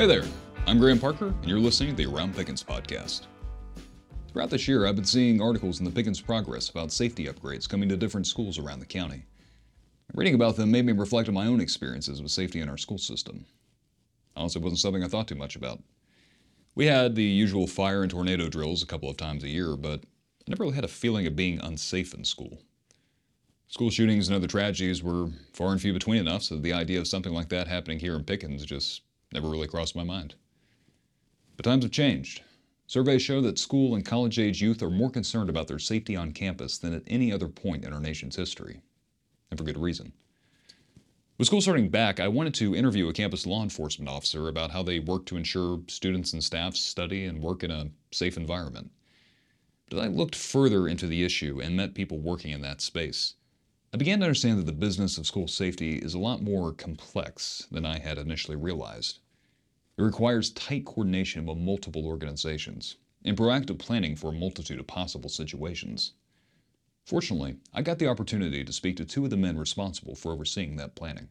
Hey there, I'm Graham Parker, and you're listening to the Around Pickens podcast. Throughout this year, I've been seeing articles in the Pickens Progress about safety upgrades coming to different schools around the county. Reading about them made me reflect on my own experiences with safety in our school system. Honestly, it wasn't something I thought too much about. We had the usual fire and tornado drills a couple of times a year, but I never really had a feeling of being unsafe in school. School shootings and other tragedies were far and few between enough, so the idea of something like that happening here in Pickens just never really crossed my mind. But times have changed. Surveys show that school and college age youth are more concerned about their safety on campus than at any other point in our nation's history. And for good reason. With school starting back, I wanted to interview a campus law enforcement officer about how they work to ensure students and staff study and work in a safe environment. But I looked further into the issue and met people working in that space, I began to understand that the business of school safety is a lot more complex than I had initially realized. It requires tight coordination with multiple organizations and proactive planning for a multitude of possible situations. Fortunately, I got the opportunity to speak to two of the men responsible for overseeing that planning.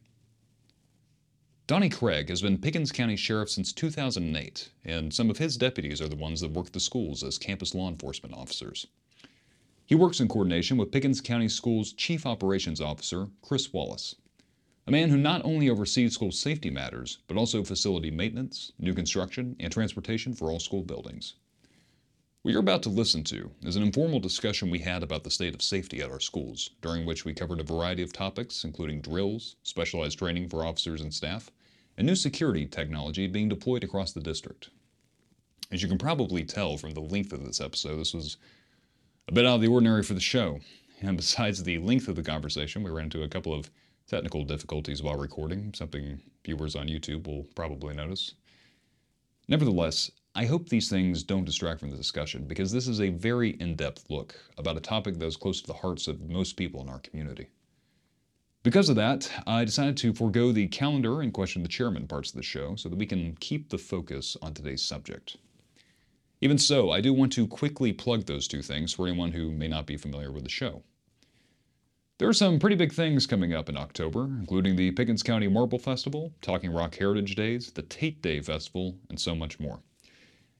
Donnie Craig has been Pickens County Sheriff since 2008, and some of his deputies are the ones that work the schools as campus law enforcement officers. He works in coordination with Pickens County Schools Chief Operations Officer Chris Wallace, a man who not only oversees school safety matters, but also facility maintenance, new construction, and transportation for all school buildings. What you're about to listen to is an informal discussion we had about the state of safety at our schools, during which we covered a variety of topics, including drills, specialized training for officers and staff, and new security technology being deployed across the district. As you can probably tell from the length of this episode, this was a bit out of the ordinary for the show. And besides the length of the conversation, we ran into a couple of technical difficulties while recording, something viewers on YouTube will probably notice. Nevertheless, I hope these things don't distract from the discussion because this is a very in depth look about a topic that is close to the hearts of most people in our community. Because of that, I decided to forego the calendar and question the chairman parts of the show so that we can keep the focus on today's subject. Even so, I do want to quickly plug those two things for anyone who may not be familiar with the show. There are some pretty big things coming up in October, including the Pickens County Marble Festival, Talking Rock Heritage Days, the Tate Day Festival, and so much more.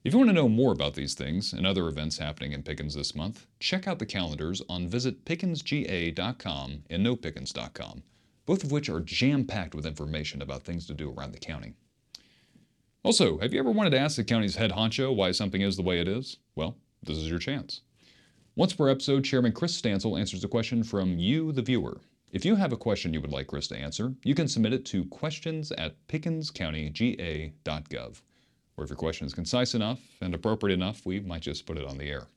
If you want to know more about these things and other events happening in Pickens this month, check out the calendars on visitpickensga.com and nopickens.com, both of which are jam packed with information about things to do around the county. Also, have you ever wanted to ask the county's head honcho why something is the way it is? Well, this is your chance. Once per episode, Chairman Chris Stancil answers a question from you, the viewer. If you have a question you would like Chris to answer, you can submit it to questions at pickenscountyga.gov. Or if your question is concise enough and appropriate enough, we might just put it on the air.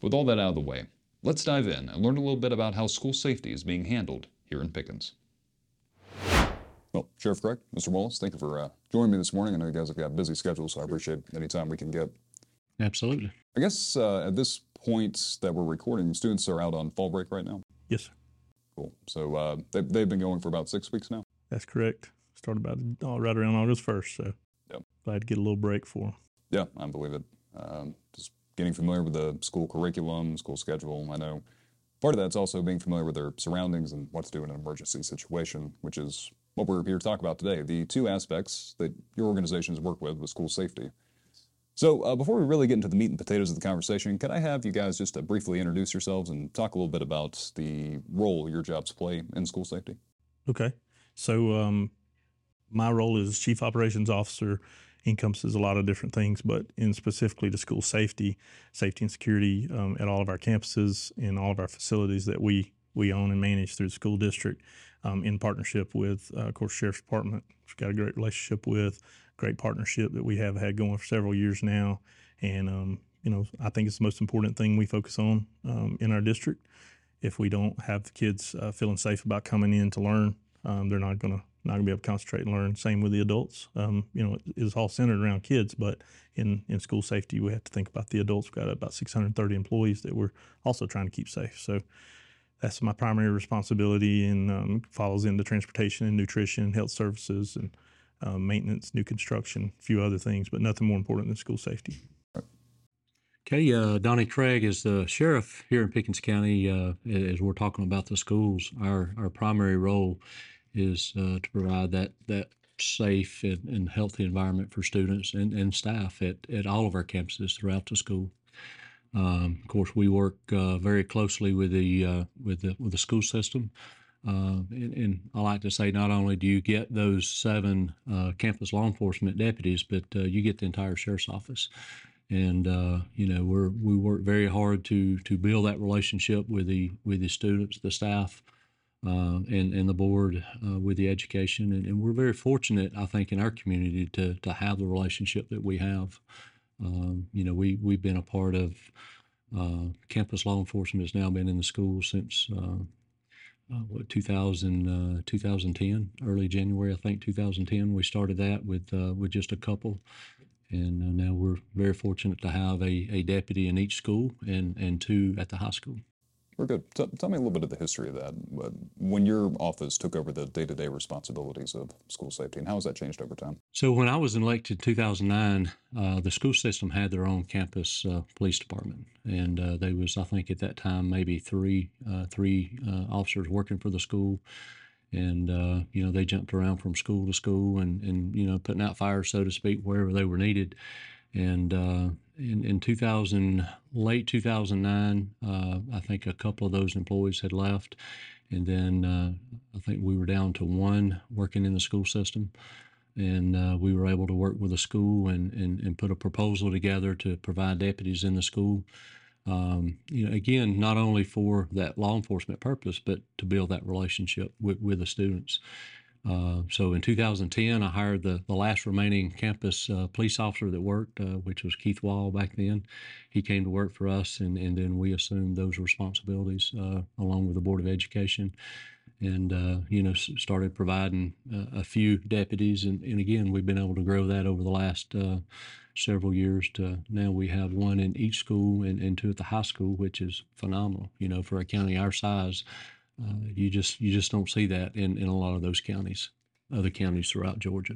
With all that out of the way, let's dive in and learn a little bit about how school safety is being handled here in Pickens. Well, Sheriff Craig, Mr. Wallace, thank you for uh, joining me this morning. I know you guys have got busy schedules, so I appreciate any time we can get. Absolutely. I guess uh, at this point that we're recording, students are out on fall break right now. Yes, sir. Cool. So uh, they, they've been going for about six weeks now. That's correct. Started about uh, right around August 1st, so Yep. glad to get a little break for 'em. Yeah, I believe it. Um, just getting familiar with the school curriculum, school schedule. I know part of that's also being familiar with their surroundings and what to do in an emergency situation, which is what we're here to talk about today. The two aspects that your organizations work with with school safety. So, uh, before we really get into the meat and potatoes of the conversation, could I have you guys just uh, briefly introduce yourselves and talk a little bit about the role your jobs play in school safety? Okay. So, um, my role as Chief Operations Officer encompasses a lot of different things, but in specifically to school safety, safety and security um, at all of our campuses and all of our facilities that we we own and manage through the school district um, in partnership with, uh, of course, Sheriff's Department, we've got a great relationship with, great partnership that we have had going for several years now. And, um, you know, I think it's the most important thing we focus on um, in our district. If we don't have the kids uh, feeling safe about coming in to learn, um, they're not going to not going to be able to concentrate and learn. Same with the adults. Um, you know, it- it's all centered around kids, but in, in school safety, we have to think about the adults. We've got about 630 employees that we're also trying to keep safe. So that's my primary responsibility and um, follows into transportation and nutrition, health services, and uh, maintenance, new construction, a few other things, but nothing more important than school safety. Okay, uh, Donnie Craig is the sheriff here in Pickens County. Uh, as we're talking about the schools, our our primary role is uh, to provide that that safe and, and healthy environment for students and, and staff at, at all of our campuses throughout the school. Um, of course, we work uh, very closely with the uh, with the with the school system, uh, and, and, I like to say not only do you get those seven uh, campus law enforcement deputies, but uh, you get the entire sheriff's office. And uh, you know we're we work very hard to to build that relationship with the with the students, the staff, and and the board with the education, and, and, we're very fortunate, I think, in our community to to have the relationship that we have. Um, you know, we we've been a part of uh, campus law enforcement has now been in the school since uh, uh, what 2000 2010 early January I think 2010 we started that with uh, with just a couple and uh, now we're very fortunate to have a, a deputy in each school and and two at the high school. We're good. T- tell me a little bit of the history of that. When your office took over the day to day responsibilities of school safety, and how has that changed over time? So, when I was elected in 2009, uh, the school system had their own campus uh, police department, and uh, there was, I think, at that time maybe three uh, three uh, officers working for the school and uh, you know they jumped around from school to school and and you know putting out fires so to speak wherever they were needed and uh, in, in 2000, late 2009, uh, I think a couple of those employees had left. And then uh, I think we were down to one working in the school system. And uh, we were able to work with the school and, and, and put a proposal together to provide deputies in the school. Um, you know, again, not only for that law enforcement purpose, but to build that relationship with, with the students. Uh, so in 2010, I hired the, the last remaining campus uh, police officer that worked, uh, which was Keith Wall back then. He came to work for us, and, and then we assumed those responsibilities uh, along with the Board of Education. And, uh, you know, started providing a few deputies. And, and again, we've been able to grow that over the last several years to now we have one in each school and, and two at the high school, which is phenomenal, you know, for a county our size. Uh, you just you just don't see that in, in a lot of those counties, other counties throughout Georgia.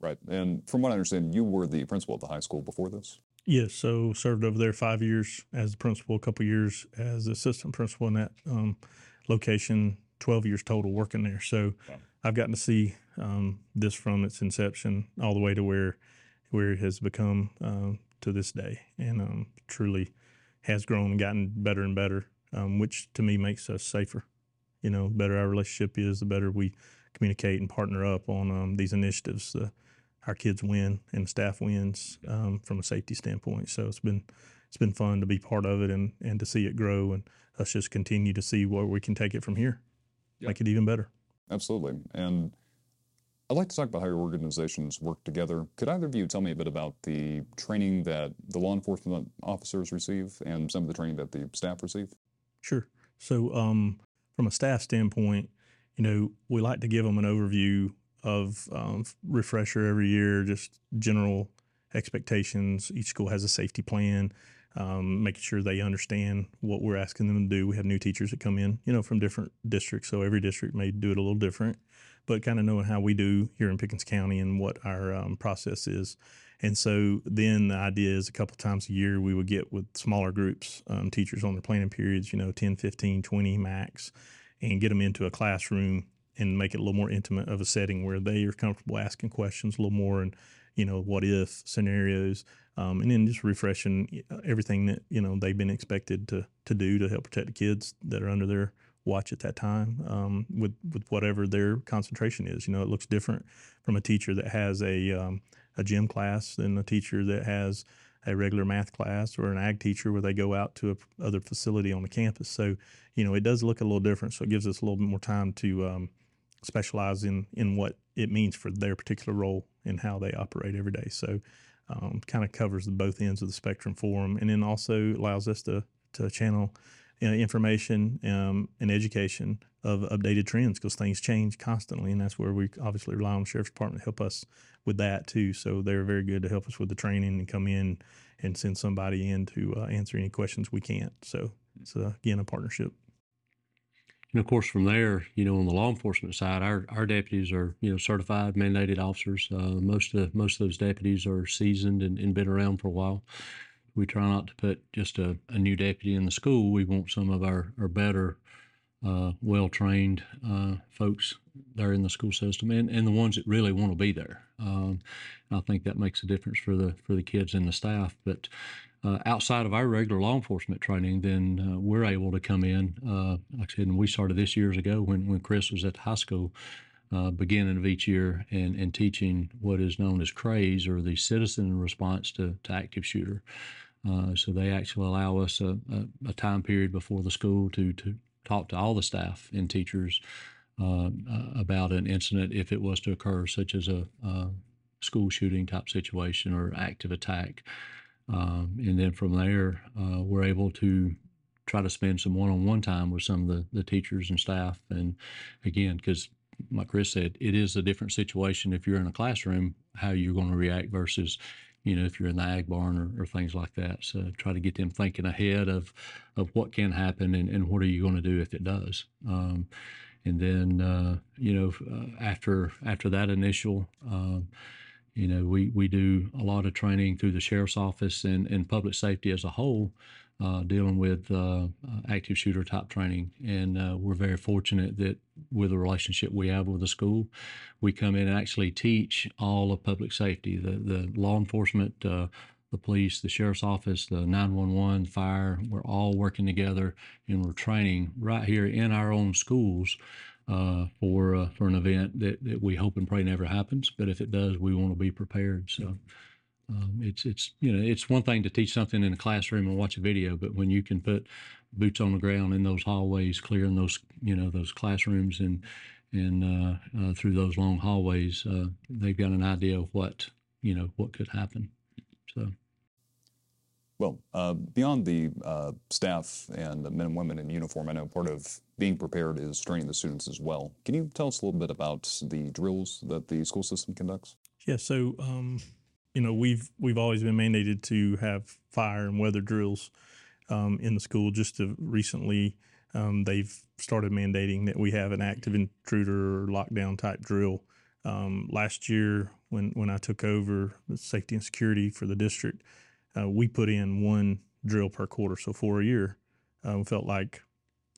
Right, and from what I understand, you were the principal at the high school before this. Yes, so served over there five years as the principal, a couple years as assistant principal in that um, location. Twelve years total working there. So wow. I've gotten to see um, this from its inception all the way to where where it has become um, to this day, and um, truly has grown and gotten better and better, um, which to me makes us safer you know, the better our relationship is, the better we communicate and partner up on um, these initiatives. Our kids win and the staff wins um, from a safety standpoint. So it's been it's been fun to be part of it and and to see it grow and us just continue to see where we can take it from here, yep. make it even better. Absolutely. And I'd like to talk about how your organizations work together. Could either of you tell me a bit about the training that the law enforcement officers receive and some of the training that the staff receive? Sure. So um, from a staff standpoint, you know, we like to give them an overview of um, refresher every year, just general expectations. Each school has a safety plan, um, making sure they understand what we're asking them to do. We have new teachers that come in, you know, from different districts, so every district may do it a little different, but kind of knowing how we do here in Pickens County and what our um, process is. And so then the idea is a couple times a year we would get with smaller groups, um, teachers on their planning periods, you know, 10, 15, 20 max, and get them into a classroom and make it a little more intimate of a setting where they are comfortable asking questions a little more and, you know, what if scenarios. Um, and then just refreshing uh, everything that, you know, they've been expected to, to do to help protect the kids that are under their watch at that time um, with, with whatever their concentration is. You know, it looks different from a teacher that has a, um, a gym class than a teacher that has a regular math class or an ag teacher where they go out to a other facility on the campus. So, you know, it does look a little different. So it gives us a little bit more time to um, specialize in in what it means for their particular role and how they operate every day. So, um, kind of covers both ends of the spectrum for them, and then also allows us to to channel you know, information um, and education of updated trends because things change constantly, and that's where we obviously rely on the sheriff's department to help us with that too. So they're very good to help us with the training and come in and send somebody in to uh, answer any questions we can't. So it's uh, again a partnership. And of course, from there, you know, on the law enforcement side, our, our deputies are you know certified mandated officers. Uh, most of most of those deputies are seasoned and, and been around for a while we try not to put just a, a new deputy in the school. We want some of our, our better uh, well trained uh, folks there in the school system, and, and the ones that really want to be there. Um, I think that makes a difference for the for the kids and the staff. But uh, outside of our regular law enforcement training, then uh, we're able to come in. Uh, like I said, and we started this years ago when when Chris was at the high school. Uh, beginning of each year and, and teaching what is known as CRASE or the citizen response to, to active shooter. Uh, so they actually allow us a, a, a, time period before the school to, to talk to all the staff and teachers uh, uh about an incident if it was to occur, such as a, school shooting type situation or active attack. Um, and then from there, uh, we're able to try to spend some one-on-one time with some of the, the teachers and staff. And again, because like Chris said, it is a different situation if you're in a classroom, how you're going to react versus, you know, if you're in the ag barn or, or things like that. So try to get them thinking ahead of, of what can happen and, and what are you going to do if it does. Um, and then, uh, you know, uh, after after that initial, um, you know, we, we do a lot of training through the sheriff's office and, and public safety as a whole dealing with uh, uh, active shooter type training. And uh, we're very fortunate that with the relationship we have with the school, we come in and actually teach all of public safety, the, the law enforcement, uh, the police, the sheriff's office, the 911, fire. We're all working together and we're training right here in our own schools. Uh, for uh, for an event that, that we hope and pray never happens, but if it does, we want to be prepared. So, um, it's it's you know it's one thing to teach something in a classroom and watch a video, but when you can put boots on the ground in those hallways, clearing those you know those classrooms and and uh, uh, through those long hallways, uh, they've got an idea of what you know what could happen. So. Well, uh, beyond the uh, staff and the men and women in uniform, I know part of being prepared is training the students as well. Can you tell us a little bit about the drills that the school system conducts? Yeah, so um, you know we've we've always been mandated to have fire and weather drills um, in the school. Just to recently, um, they've started mandating that we have an active intruder or lockdown type drill. Um, last year, when when I took over the safety and security for the district, uh, we put in one drill per quarter. So for a year, we felt like,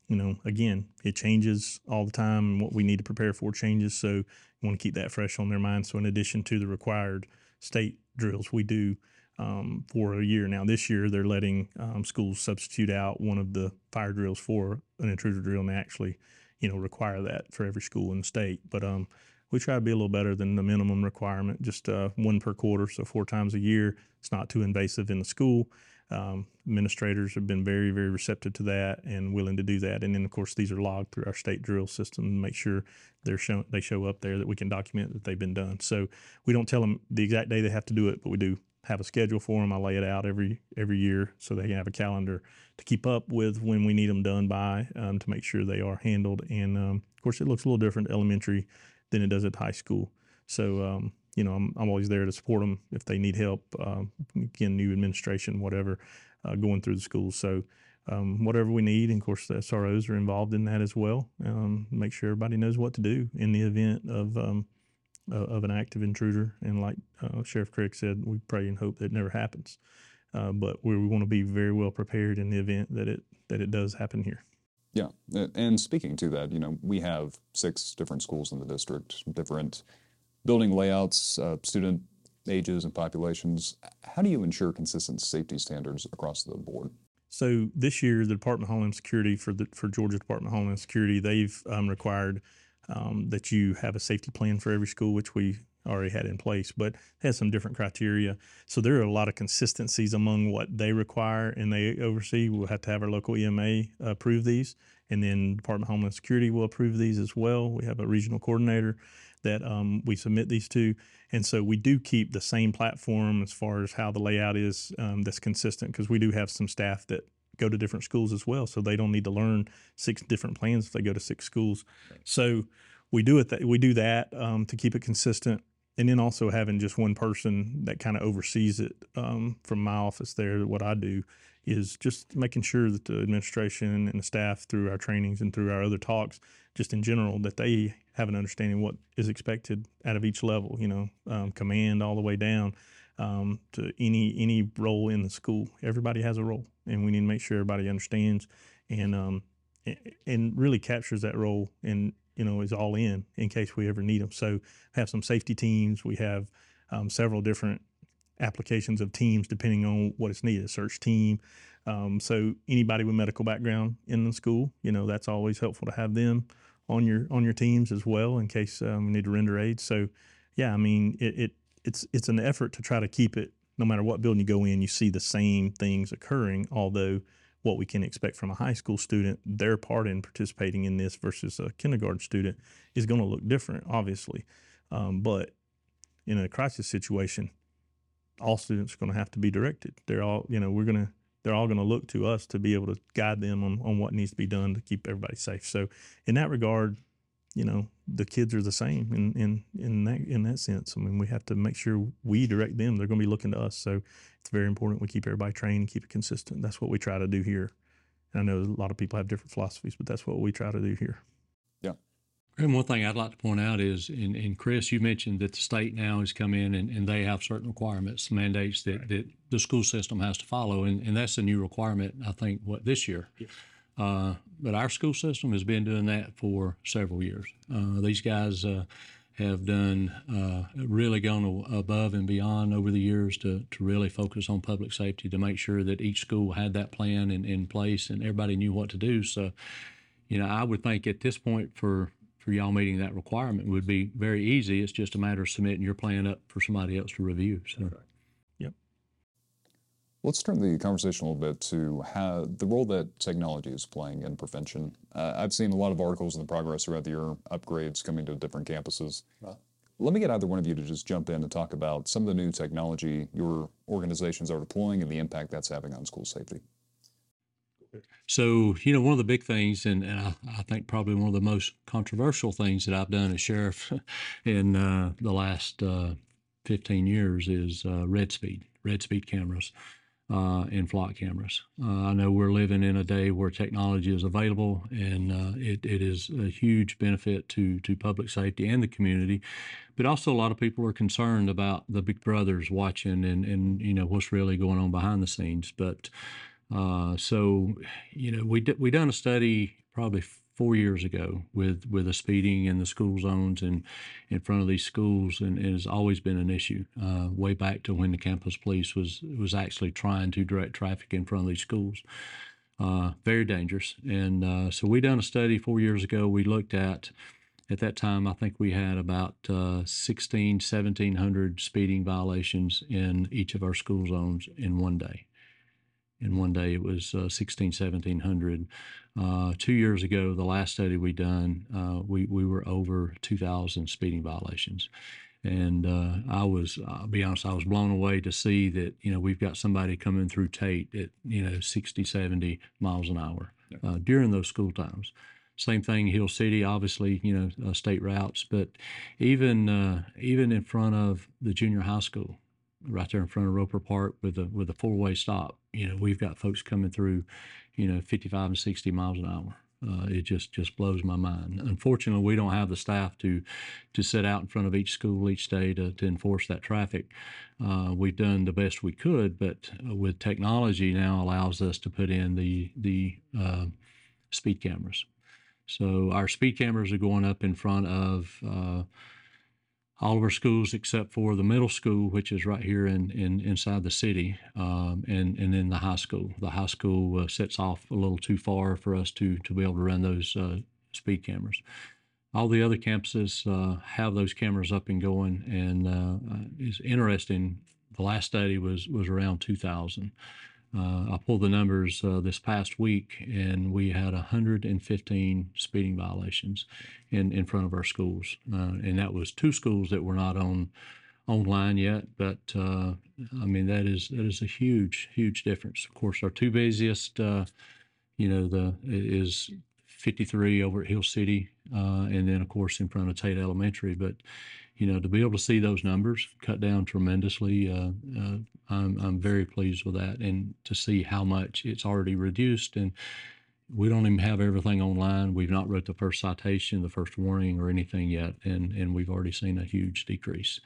you know, again, it changes all the time, and what we need to prepare for changes. So you want to keep that fresh on their mind. So in addition to the required state drills we do um, for a year now. This year, they're letting um, schools substitute out one of the fire drills for an intruder drill, and they actually, you know, require that for every school in the state. But um, we try to be a little better than the minimum requirement, just uh, one per quarter, so four times a year. It's not too invasive in the school. Um, administrators have been very, very receptive to that and willing to do that. And then, of course, these are logged through our state drill system to make sure they're show, they show up there that we can document that they've been done. So we don't tell them the exact day they have to do it, but we do have a schedule for them. I lay it out every every year so they can have a calendar to keep up with when we need them done by um, to make sure they are handled. And um, of course, it looks a little different elementary than it does at high school. So um, you know, I'm, I'm always there to support them if they need help. Uh, again, new administration, whatever, uh, going through the schools. So um, whatever we need, and of course the SROs are involved in that as well. Um, make sure everybody knows what to do in the event of um, of an active intruder. And like uh, Sheriff Craig said, we pray and hope that never happens. Uh, but we, we want to be very well prepared in the event that it that it does happen here. Yeah, and speaking to that, you know, we have six different schools in the district, different building layouts, uh, student ages and populations. How do you ensure consistent safety standards across the board? So this year, the Department of Homeland Security for the for Georgia Department of Homeland Security, they've um, required um, that you have a safety plan for every school, which we already had in place, but has some different criteria. So there are a lot of consistencies among what they require and they oversee. We'll have to have our local EMA approve these, and then Department of Homeland Security will approve these as well. We have a regional coordinator that um, we submit these to. And so we do keep the same platform as far as how the layout is um, that's consistent because we do have some staff that go to different schools as well. So they don't need to learn six different plans if they go to six schools. So we do it that we do that um, to keep it consistent. And then also having just one person that kind of oversees it um, from my office there, what I do is just making sure that the administration and the staff through our trainings and through our other talks, just in general, that they have an understanding what is expected out of each level, you know, um, command all the way down um, to any any role in the school. Everybody has a role, and we need to make sure everybody understands and um, and really captures that role and you know is all in in case we ever need them. So have some safety teams. We have um, several different applications of teams depending on what is needed. Search team. Um, so anybody with medical background in the school, you know, that's always helpful to have them on your on your teams as well in case um, we need to render aid. So yeah, I mean it, it it's it's an effort to try to keep it no matter what building you go in, you see the same things occurring, although what we can expect from a high school student, their part in participating in this versus a kindergarten student is going to look different, obviously. Um, but in a crisis situation, all students are going to have to be directed. They're all, you know, we're going to, they're all going to look to us to be able to guide them on, on what needs to be done to keep everybody safe. So, in that regard, you know, the kids are the same in, in, in that in that sense. I mean, we have to make sure we direct them. They're going to be looking to us. So it's very important we keep everybody trained keep it consistent. That's what we try to do here. And I know a lot of people have different philosophies, but that's what we try to do here. Yeah. And one thing I'd like to point out is, and, and Chris, you mentioned that the state now has come in and, and they have certain requirements, mandates that, right. that the school system has to follow. And, and that's a new requirement, I think, what, this year. Yeah. Uh, but our school system has been doing that for several years. Uh, these guys uh, have done uh, really gone above and beyond over the years to, to really focus on public safety to make sure that each school had that plan in, in place and everybody knew what to do. So, you know, I would think at this point for for y'all meeting that requirement would be very easy. It's just a matter of submitting your plan up for somebody else to review. So. Yep. Let's turn the conversation a little bit to how the role that technology is playing in prevention. Uh, I've seen a lot of articles in the progress throughout the year, upgrades coming to different campuses. Let me get either one of you to just jump in and talk about some of the new technology your organizations are deploying and the impact that's having on school safety. So, you know, one of the big things, and, and I, I, think probably one of the most controversial things that I've done as sheriff in uh, the last uh, 15 years is uh, RedSpeed, red speed cameras uh, and flock cameras. Uh, I know we're living in a day where technology is available, and uh, it, it is a huge benefit to to public safety and the community. But also, a lot of people are concerned about the big brothers watching and and you know what's really going on behind the scenes. But uh, so, you know, we we done a study probably four years ago with with the speeding in the school zones and in front of these schools, and it has always been an issue. Uh, way back to when the campus police was was actually trying to direct traffic in front of these schools. Uh, very dangerous, and uh, so we done a study four years ago. We looked at at that time, I think we had about uh, 16, 1700 speeding violations in each of our school zones in one day in one day it was uh, 16 1700 uh, two years ago the last study we done uh, we, we were over 2000 speeding violations. And uh, i was i'll be honest i was blown away to see that you know we've got somebody coming through tate at you know 60 70 miles an hour. Uh, during those school times. Same thing hill city obviously you know uh, state routes but even even in front of the junior high school right there in front of Roper Park with a with a four way stop. You know, we've got folks coming through, you know, 55 and 60 miles an hour. Uh, it just just blows my mind. Unfortunately, we don't have the staff to to sit out in front of each school each day to, to enforce that traffic. Uh, we've done the best we could, but uh, with technology now allows us to put in the the uh, speed cameras. So our speed cameras are going up in front of uh, all of our schools except for the middle school, which is right here in, in inside the city, um, and and then the high school. The high school uh, sets off a little too far for us to to be able to run those uh, speed cameras. All the other campuses uh, have those cameras up and going, and uh, uh, it's interesting. The last study was was around 2,000. Uh, I pulled the numbers uh, this past week, and we had 115 speeding violations in, in front of our schools, uh, and that was two schools that were not on online yet. But uh, I mean, that is that is a huge, huge difference. Of course, our two busiest, uh, you know, the is 53 over at Hill City, uh, and then of course in front of Tate Elementary. But you know, to be able to see those numbers cut down tremendously, uh, uh, I'm, I'm very pleased with that. And to see how much it's already reduced. And we don't even have everything online. We've not wrote the first citation, the first warning, or anything yet. And, and we've already seen a huge decrease.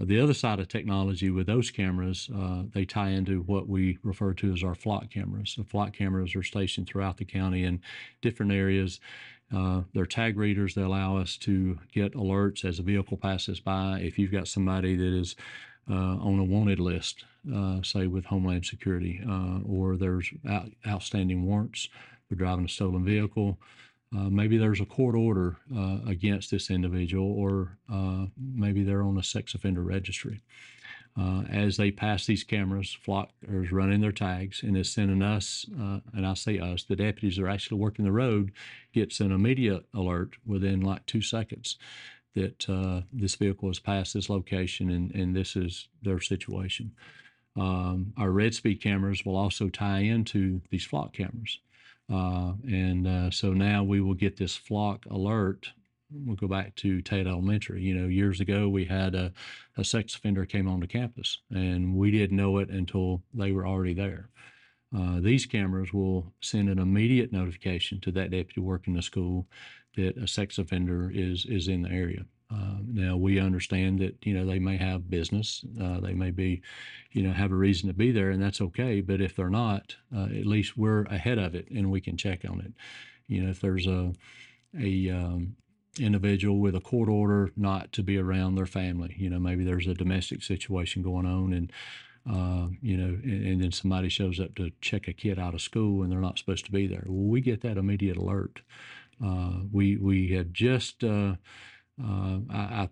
Uh, the other side of technology with those cameras, uh, they tie into what we refer to as our flock cameras. So flock cameras are stationed throughout the county in different areas. Uh, they're tag readers. that allow us to get alerts as a vehicle passes by. If you've got somebody that is uh, on a wanted list, uh, say with Homeland Security, uh, or there's out, outstanding warrants for driving a stolen vehicle, uh, maybe there's a court order uh, against this individual, or maybe they're on a sex offender registry. Uh, as they pass these cameras, Flock is running their tags and is sending us, uh, and I say us, the deputies that are actually working the road, gets an immediate alert within like two seconds that uh, this vehicle has passed this location and, and this is their situation. Um, our RedSpeed cameras will also tie into these flock cameras. Uh, and uh, so now we will get this flock alert. We'll go back to Tate Elementary. You know, years ago we had a, a sex offender came onto campus, and we didn't know it until they were already there. Uh, these cameras will send an immediate notification to that deputy working the school that a sex offender is is in the area. Uh, now we understand that you know they may have business, uh, they may be, you know, have a reason to be there, and that's okay. But if they're not, uh, at least we're ahead of it and we can check on it. You know, if there's a a um, individual with a court order not to be around their family, you know, maybe there's a domestic situation going on, and uh, you know, and, and, then somebody shows up to check a kid out of school and they're not supposed to be there. Well, we get that immediate alert. Uh, we we have just uh, uh, I, I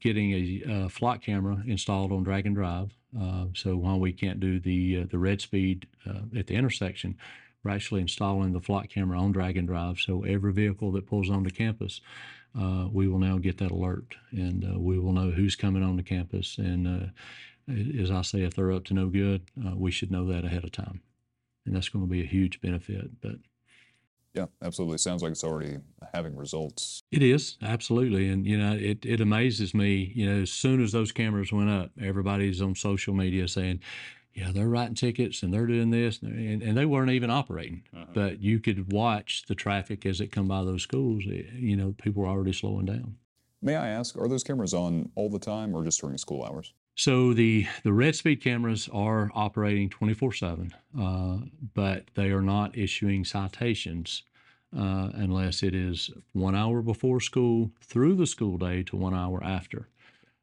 getting a, a, flock camera installed on Dragon Drive. Uh, so while we can't do the uh, the RedSpeed uh, at the intersection, we're actually installing the flock camera on Dragon Drive. So every vehicle that pulls onto campus, uh, we will now get that alert, and uh, we will know who's coming onto campus. And as I say, if they're up to no good, we should know that ahead of time, and that's going to be a huge benefit. But yeah, absolutely. Sounds like it's already having results. It is absolutely, and you know, it it amazes me. You know, as soon as those cameras went up, everybody's on social media saying, "Yeah, they're writing tickets and they're doing this," and, and they weren't even operating. Uh-huh. But you could watch the traffic as it come by those schools. It, you know, people were already slowing down. May I ask, are those cameras on all the time or just during school hours? So the the RedSpeed cameras are operating 24 uh, 7, but they are not issuing citations uh, unless it is one hour before school through the school day to one hour after.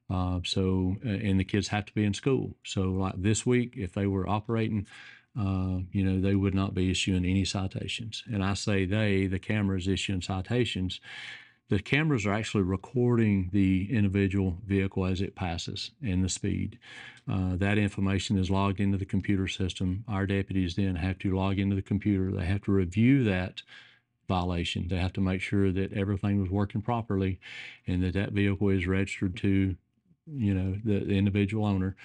Uh, so, uh, and the kids have to be in school. So, like this week, if they were operating, uh, you know, they would not be issuing any citations. And I say they, the cameras issuing citations the cameras are actually recording the individual vehicle as it passes and the speed. Uh, that information is logged into the computer system. Our deputies then have to log into the computer. They have to review that violation. They have to make sure that everything was working properly and that that vehicle is registered to you know the, the, individual owner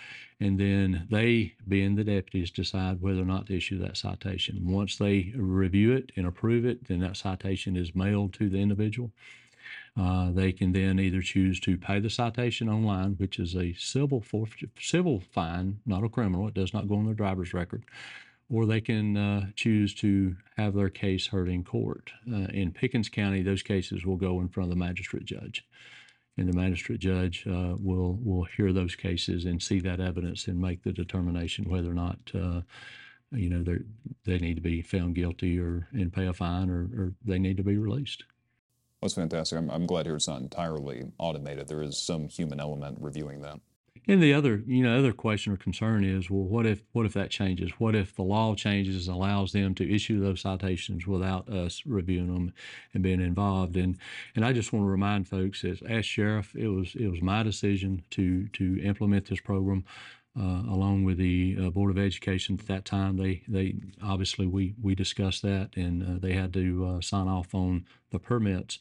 and then they being the deputies decide whether or not to issue that citation once they review it and approve it then that citation is mailed to the individual uh, they can then either choose to pay the citation online, which is a civil civil fine, not a criminal. It does not go on their driver's record, or they can uh, choose to have their case heard in court. Uh, in Pickens County, those cases will go in front of the magistrate judge, and the magistrate judge uh, will will hear those cases and see that evidence and make the determination whether or not uh, you know they they need to be found guilty or and pay a fine or, or they need to be released. That's fantastic. I'm, I'm glad here it's not entirely automated. There is some human element reviewing that. And the other, you know, other question or concern is, well, what if, what if that changes? What if the law changes and allows them to issue those citations without us reviewing them and being involved? And and I just want to remind folks that as sheriff, it was it was my decision to to implement this program uh, along with the uh, Board of Education at that time. They they obviously we we discussed that, and uh, they had to uh, sign off on the permits.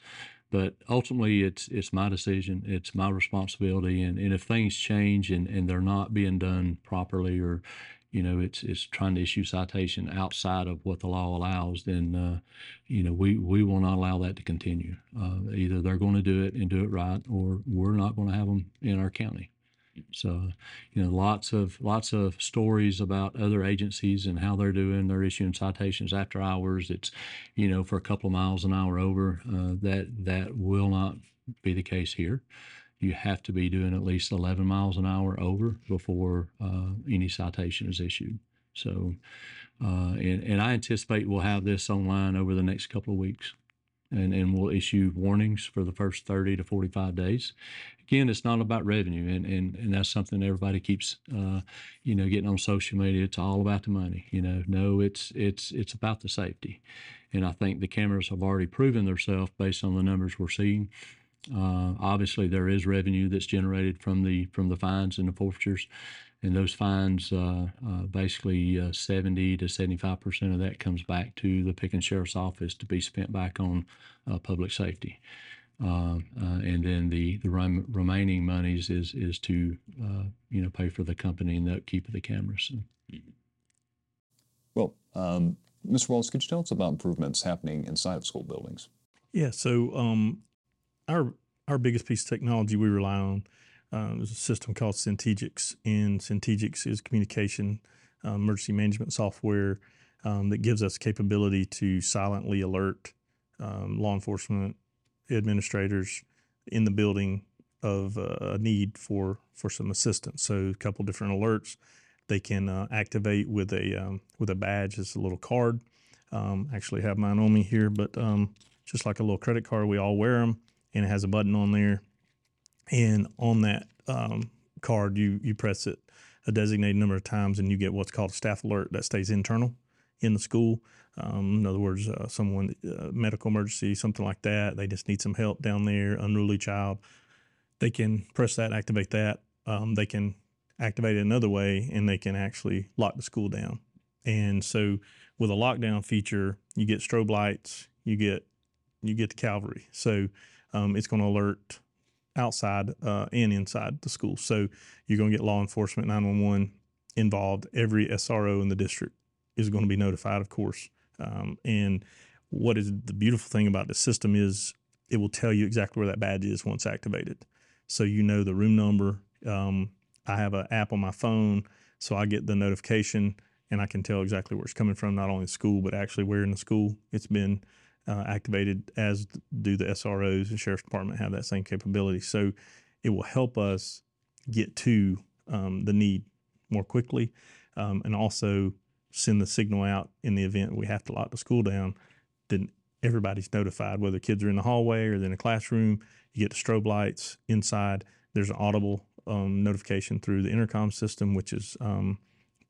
But ultimately, it's it's my decision. It's my responsibility, and, and if things change and, and they're not being done properly, or you know, it's it's trying to issue citation outside of what the law allows, then uh, you know we we will not allow that to continue. Uh, either they're going to do it and do it right, or we're not going to have them in our county. So, you know, lots of lots of stories about other agencies and how they're doing. They're issuing citations after hours. It's, you know, for a couple of miles an hour over. Uh, that that will not be the case here. you have to be doing at least 11 miles an hour over before uh, any citation is issued. So, uh, and, and I anticipate we'll have this online over the next couple of weeks. And, and we'll issue warnings for the first 30 to 45 days. Again, it's not about revenue, and, and, and that's something everybody keeps, uh, you know, getting on social media. It's all about the money, you know. No, it's it's it's about the safety, and I think the cameras have already proven themselves based on the numbers we're seeing. Uh, obviously, there is revenue that's generated from the from the fines and the forfeitures, and those fines, uh, uh, basically uh, 70 to 75 percent of that comes back to the Pickens Sheriff's Office to be spent back on uh, public safety. Uh, and then the the rem- remaining monies is is to you know pay for the company and the upkeep of the cameras. Well, um, Mr. Wallace, could you tell us about improvements happening inside of school buildings? Yeah, so um, our our biggest piece of technology we rely on uh, is a system called Centegix, and Centegix is communication uh, emergency management software um, that gives us capability to silently alert um, law enforcement administrators in the building of uh, a need for for some assistance. So a couple different alerts they can uh, activate with a um, with a badge. It's a little card. Um, actually have mine on me here, but um, just like a little credit card, we all wear them and it has a button on there. And on that um, card, you you press it a designated number of times, and you get what's called a staff alert that stays internal in the school. Um, in other words, uh, someone uh, medical emergency, something like that. They just need some help down there, unruly child. They can press that, activate that. Um, they can activate it another way, and they can actually lock the school down. And so, with a lockdown feature, you get strobe lights, you get you get the cavalry. So um, it's going to alert outside uh, and inside the school. So you're going to get law enforcement, 911 involved. Every SRO in the district is going to be notified, of course. Um, and what is the beautiful thing about the system is it will tell you exactly where that badge is once activated. So you know the room number. Um, I have an app on my phone, so I get the notification and I can tell exactly where it's coming from, not only school, but actually where in the school it's been uh, activated, as do the SROs and Sheriff's Department have that same capability. So it will help us get to um, the need more quickly um, and also send the signal out in the event we have to lock the school down. Then everybody's notified, whether kids are in the hallway or in a classroom. You get the strobe lights inside. There's an audible um, notification through the intercom system, which is um,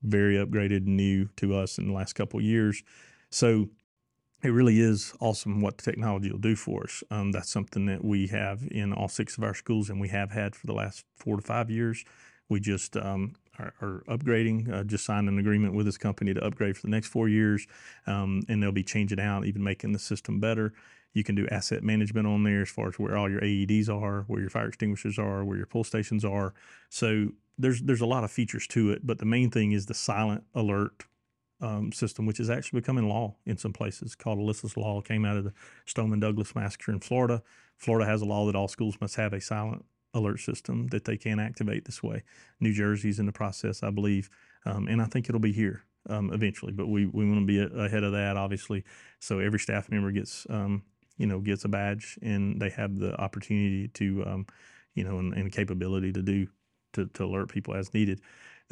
very upgraded and new to us in the last couple of years. So it really is awesome what the technology will do for us. Um, that's something that we have in all six of our schools, and we have had for the last four to five years. We just um, are, are, upgrading. Uh, just signed an agreement with this company to upgrade for the next four years, um, and they'll be changing out, even making the system better. You can do asset management on there as far as where all your AEDs are, where your fire extinguishers are, where your pull stations are. So there's there's a lot of features to it, but the main thing is the silent alert um, system, which is actually becoming law in some places, called Alyssa's Law. Came out of the Stoneman Douglas massacre in Florida. Florida has a law that all schools must have a silent alert system that they can activate this way. New Jersey's in the process, I believe, um, and I think it'll be here um, eventually. But we, we want to be a, ahead of that, obviously. So every staff member gets um, you know gets a badge, and they have the opportunity to um, you know and, and capability to do to, to alert people as needed.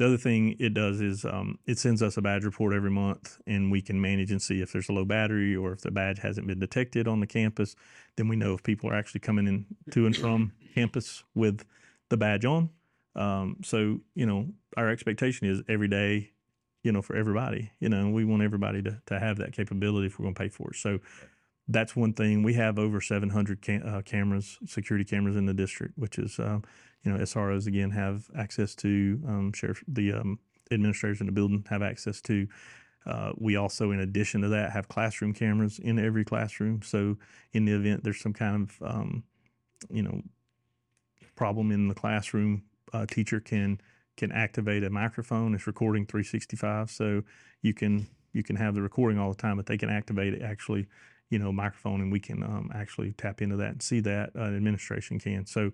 The other thing it does is um, it sends us a badge report every month, and we can manage and see if there's a low battery or if the badge hasn't been detected on the campus. Then we know if people are actually coming in to and from campus with the badge on. Um, so you know, our expectation is every day, you know, for everybody. You know, we want everybody to to have that capability if we're going to pay for it. So that's one thing. We have over 700 cam- uh, cameras, security cameras in the district, which is um, you know, SROs again have access to um, sheriff, the um, administrators in the building have access to. Uh, we also, in addition to that, have classroom cameras in every classroom. So, in the event there's some kind of, um, you know, problem in the classroom, a teacher can can activate a microphone. It's recording 365, so you can you can have the recording all the time, but they can activate it actually, you know, microphone, and we can um, actually tap into that and see that. Uh, administration can. So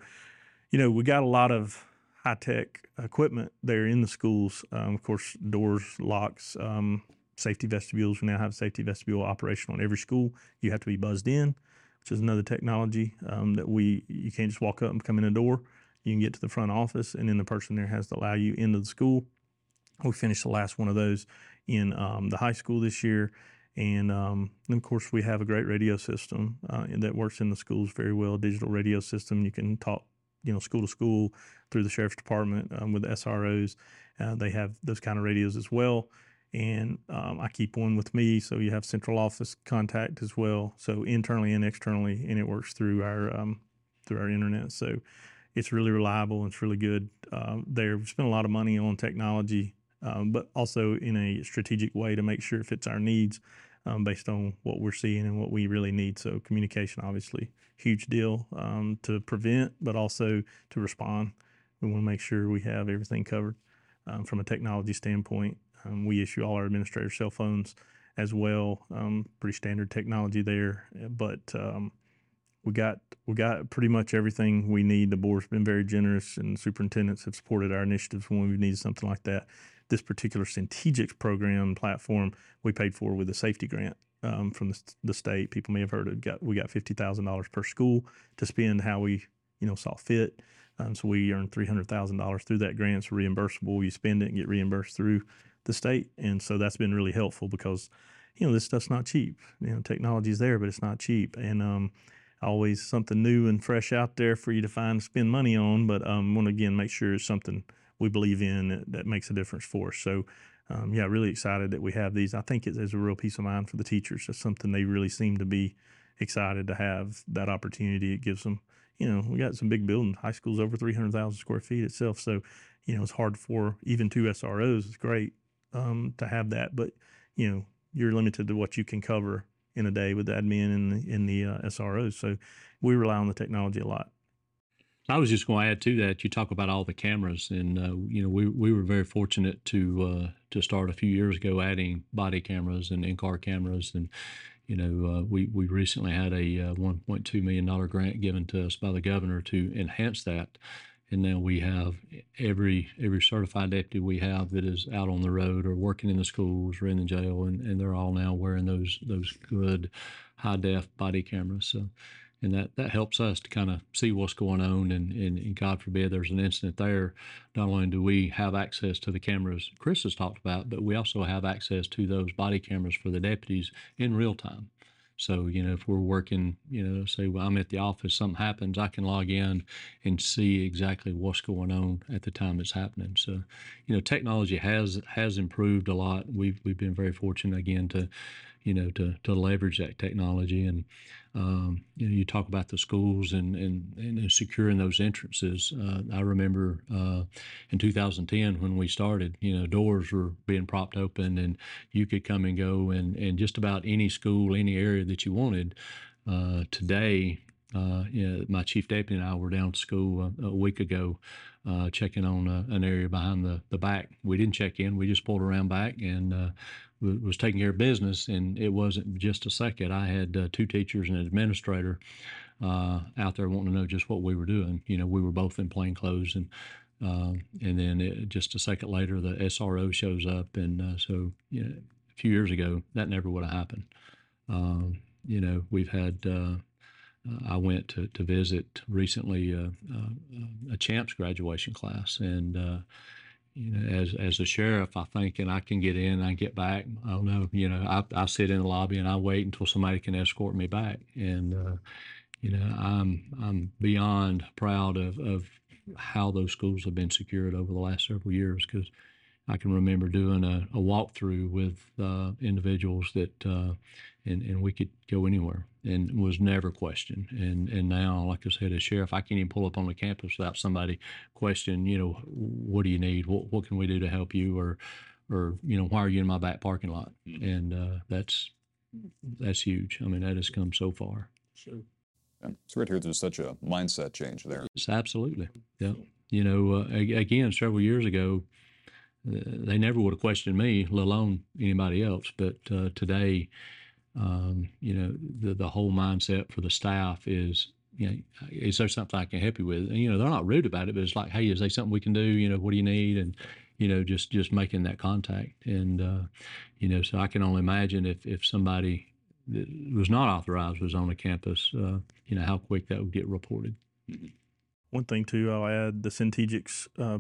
you know, we got a lot of high tech equipment there in the schools. Um, of course, doors, locks, um, safety vestibules. We now have safety vestibule operational in every school. You have to be buzzed in, which is another technology um, that we you can't just walk up and come in a door. you can get to the front office, and then the person there has to allow you into the school. We finished the last one of those in um, the high school this year. And, um, and of course, we have a great radio system uh, that works in the schools very well. Digital radio system. You can talk, you know, school to school through the sheriff's department um, with the SROs. Uh, they have those kind of radios as well. And um, I keep one with me, so you have central office contact as well. So internally and externally, and it works through our um, through our internet. So it's really reliable and it's really good. Uh, there, we spent a lot of money on technology, um, but also in a strategic way to make sure it fits our needs um, based on what we're seeing and what we really need. So communication, obviously, huge deal um, to prevent, but also to respond. We want to make sure we have everything covered um, from a technology standpoint. Um, we issue all our administrator cell phones as well. Um, pretty standard technology there, but um, we got we got pretty much everything we need. The board's been very generous, and superintendents have supported our initiatives when we needed something like that this particular Centegix program platform we paid for with a safety grant um, from the, the, state. People may have heard it. Got we got fifty thousand dollars per school to spend how we you know saw fit. Um, so we earned three hundred thousand dollars through that grant. It's reimbursable. You spend it and get reimbursed through the state, and so that's been really helpful because you know this stuff's not cheap. You know technology's there, but it's not cheap, and um, always something new and fresh out there for you to find spend money on. But um, want to again make sure it's something we believe in that, that makes a difference for us. So, um, yeah, really excited that we have these. I think it's, it's a real peace of mind for the teachers. It's something they really seem to be excited to have that opportunity. It gives them, you know, we got some big buildings. High school's over 300,000 square feet itself. So, you know, it's hard for even two SROs. It's great um, to have that, but, you know, you're limited to what you can cover in a day with the admin and the, in the uh, SROs. So we rely on the technology a lot. I was just going to add to that. You talk about all the cameras, and uh, you know we we were very fortunate to uh, to start a few years ago adding body cameras and in car cameras, and you know uh, we we recently had a uh, 1.2 million dollar grant given to us by the governor to enhance that, and now we have every every certified deputy we have that is out on the road or working in the schools or in the jail, and, and they're all now wearing those those good high def body cameras. So and that that helps us to kind of see what's going on and, and, and, god forbid there's an incident there. Not only do we have access to the cameras chris has talked about but we also have access to those body cameras for the deputies in real time. So you know if we're working you know say well, i'm at the office something happens i can log in and see exactly what's going on at the time it's happening. So you know technology has has improved a lot. We've we've been very fortunate again to you know, to, to leverage that technology. And, um, you know, you talk about the schools and, and, and securing those entrances. Uh, I remember uh, in 2010 when we started, you know, doors were being propped open and you could come and go and, and just about any school, any area that you wanted. Uh, today, uh, my chief deputy and I were down to school a, a week ago, uh, checking on uh, an area behind the, the back. We didn't check in; we just pulled around back and uh, was taking care of business, and it wasn't just a second. I had uh, two teachers and an administrator uh, out there wanting to know just what we were doing. You know, we were both in plain clothes, and uh, and then it, just a second later, the SRO shows up, and uh, so you know, a few years ago, that never would have happened. Um, you know, we've had. Uh, I went to, to visit recently a champs graduation class, and you know, as as a sheriff, I think, and I can get in, I get back. I don't know, you know, I, I sit in the lobby and I wait until somebody can escort me back, and uh, you know, I'm I'm beyond proud of of how those schools have been secured over the last several years because I can remember doing a, a walkthrough with uh, individuals that, uh, and, and we could go anywhere and was never questioned. And and now, like I said, as sheriff, I can't even pull up on the campus without somebody question, you know, what do you need? What, what can we do to help you? Or, or, you know, why are you in my back parking lot? Mm-hmm. And uh, that's, that's huge. I mean, that has come so far. Sure. Yeah. It's right here. There's such a mindset change there. It's absolutely. Yeah. You know, uh, again, several years ago, they never would have questioned me, let alone anybody else. But uh, today, um, you know, the the whole mindset for the staff is, you know, is there something I can help you with? And you know, they're not rude about it, but it's like, hey, is there something we can do? You know, what do you need? And you know, just just making that contact. And uh, you know, so I can only imagine if if somebody that was not authorized was on the campus, uh, you know, how quick that would get reported. one thing too, I'll add the Centegix uh,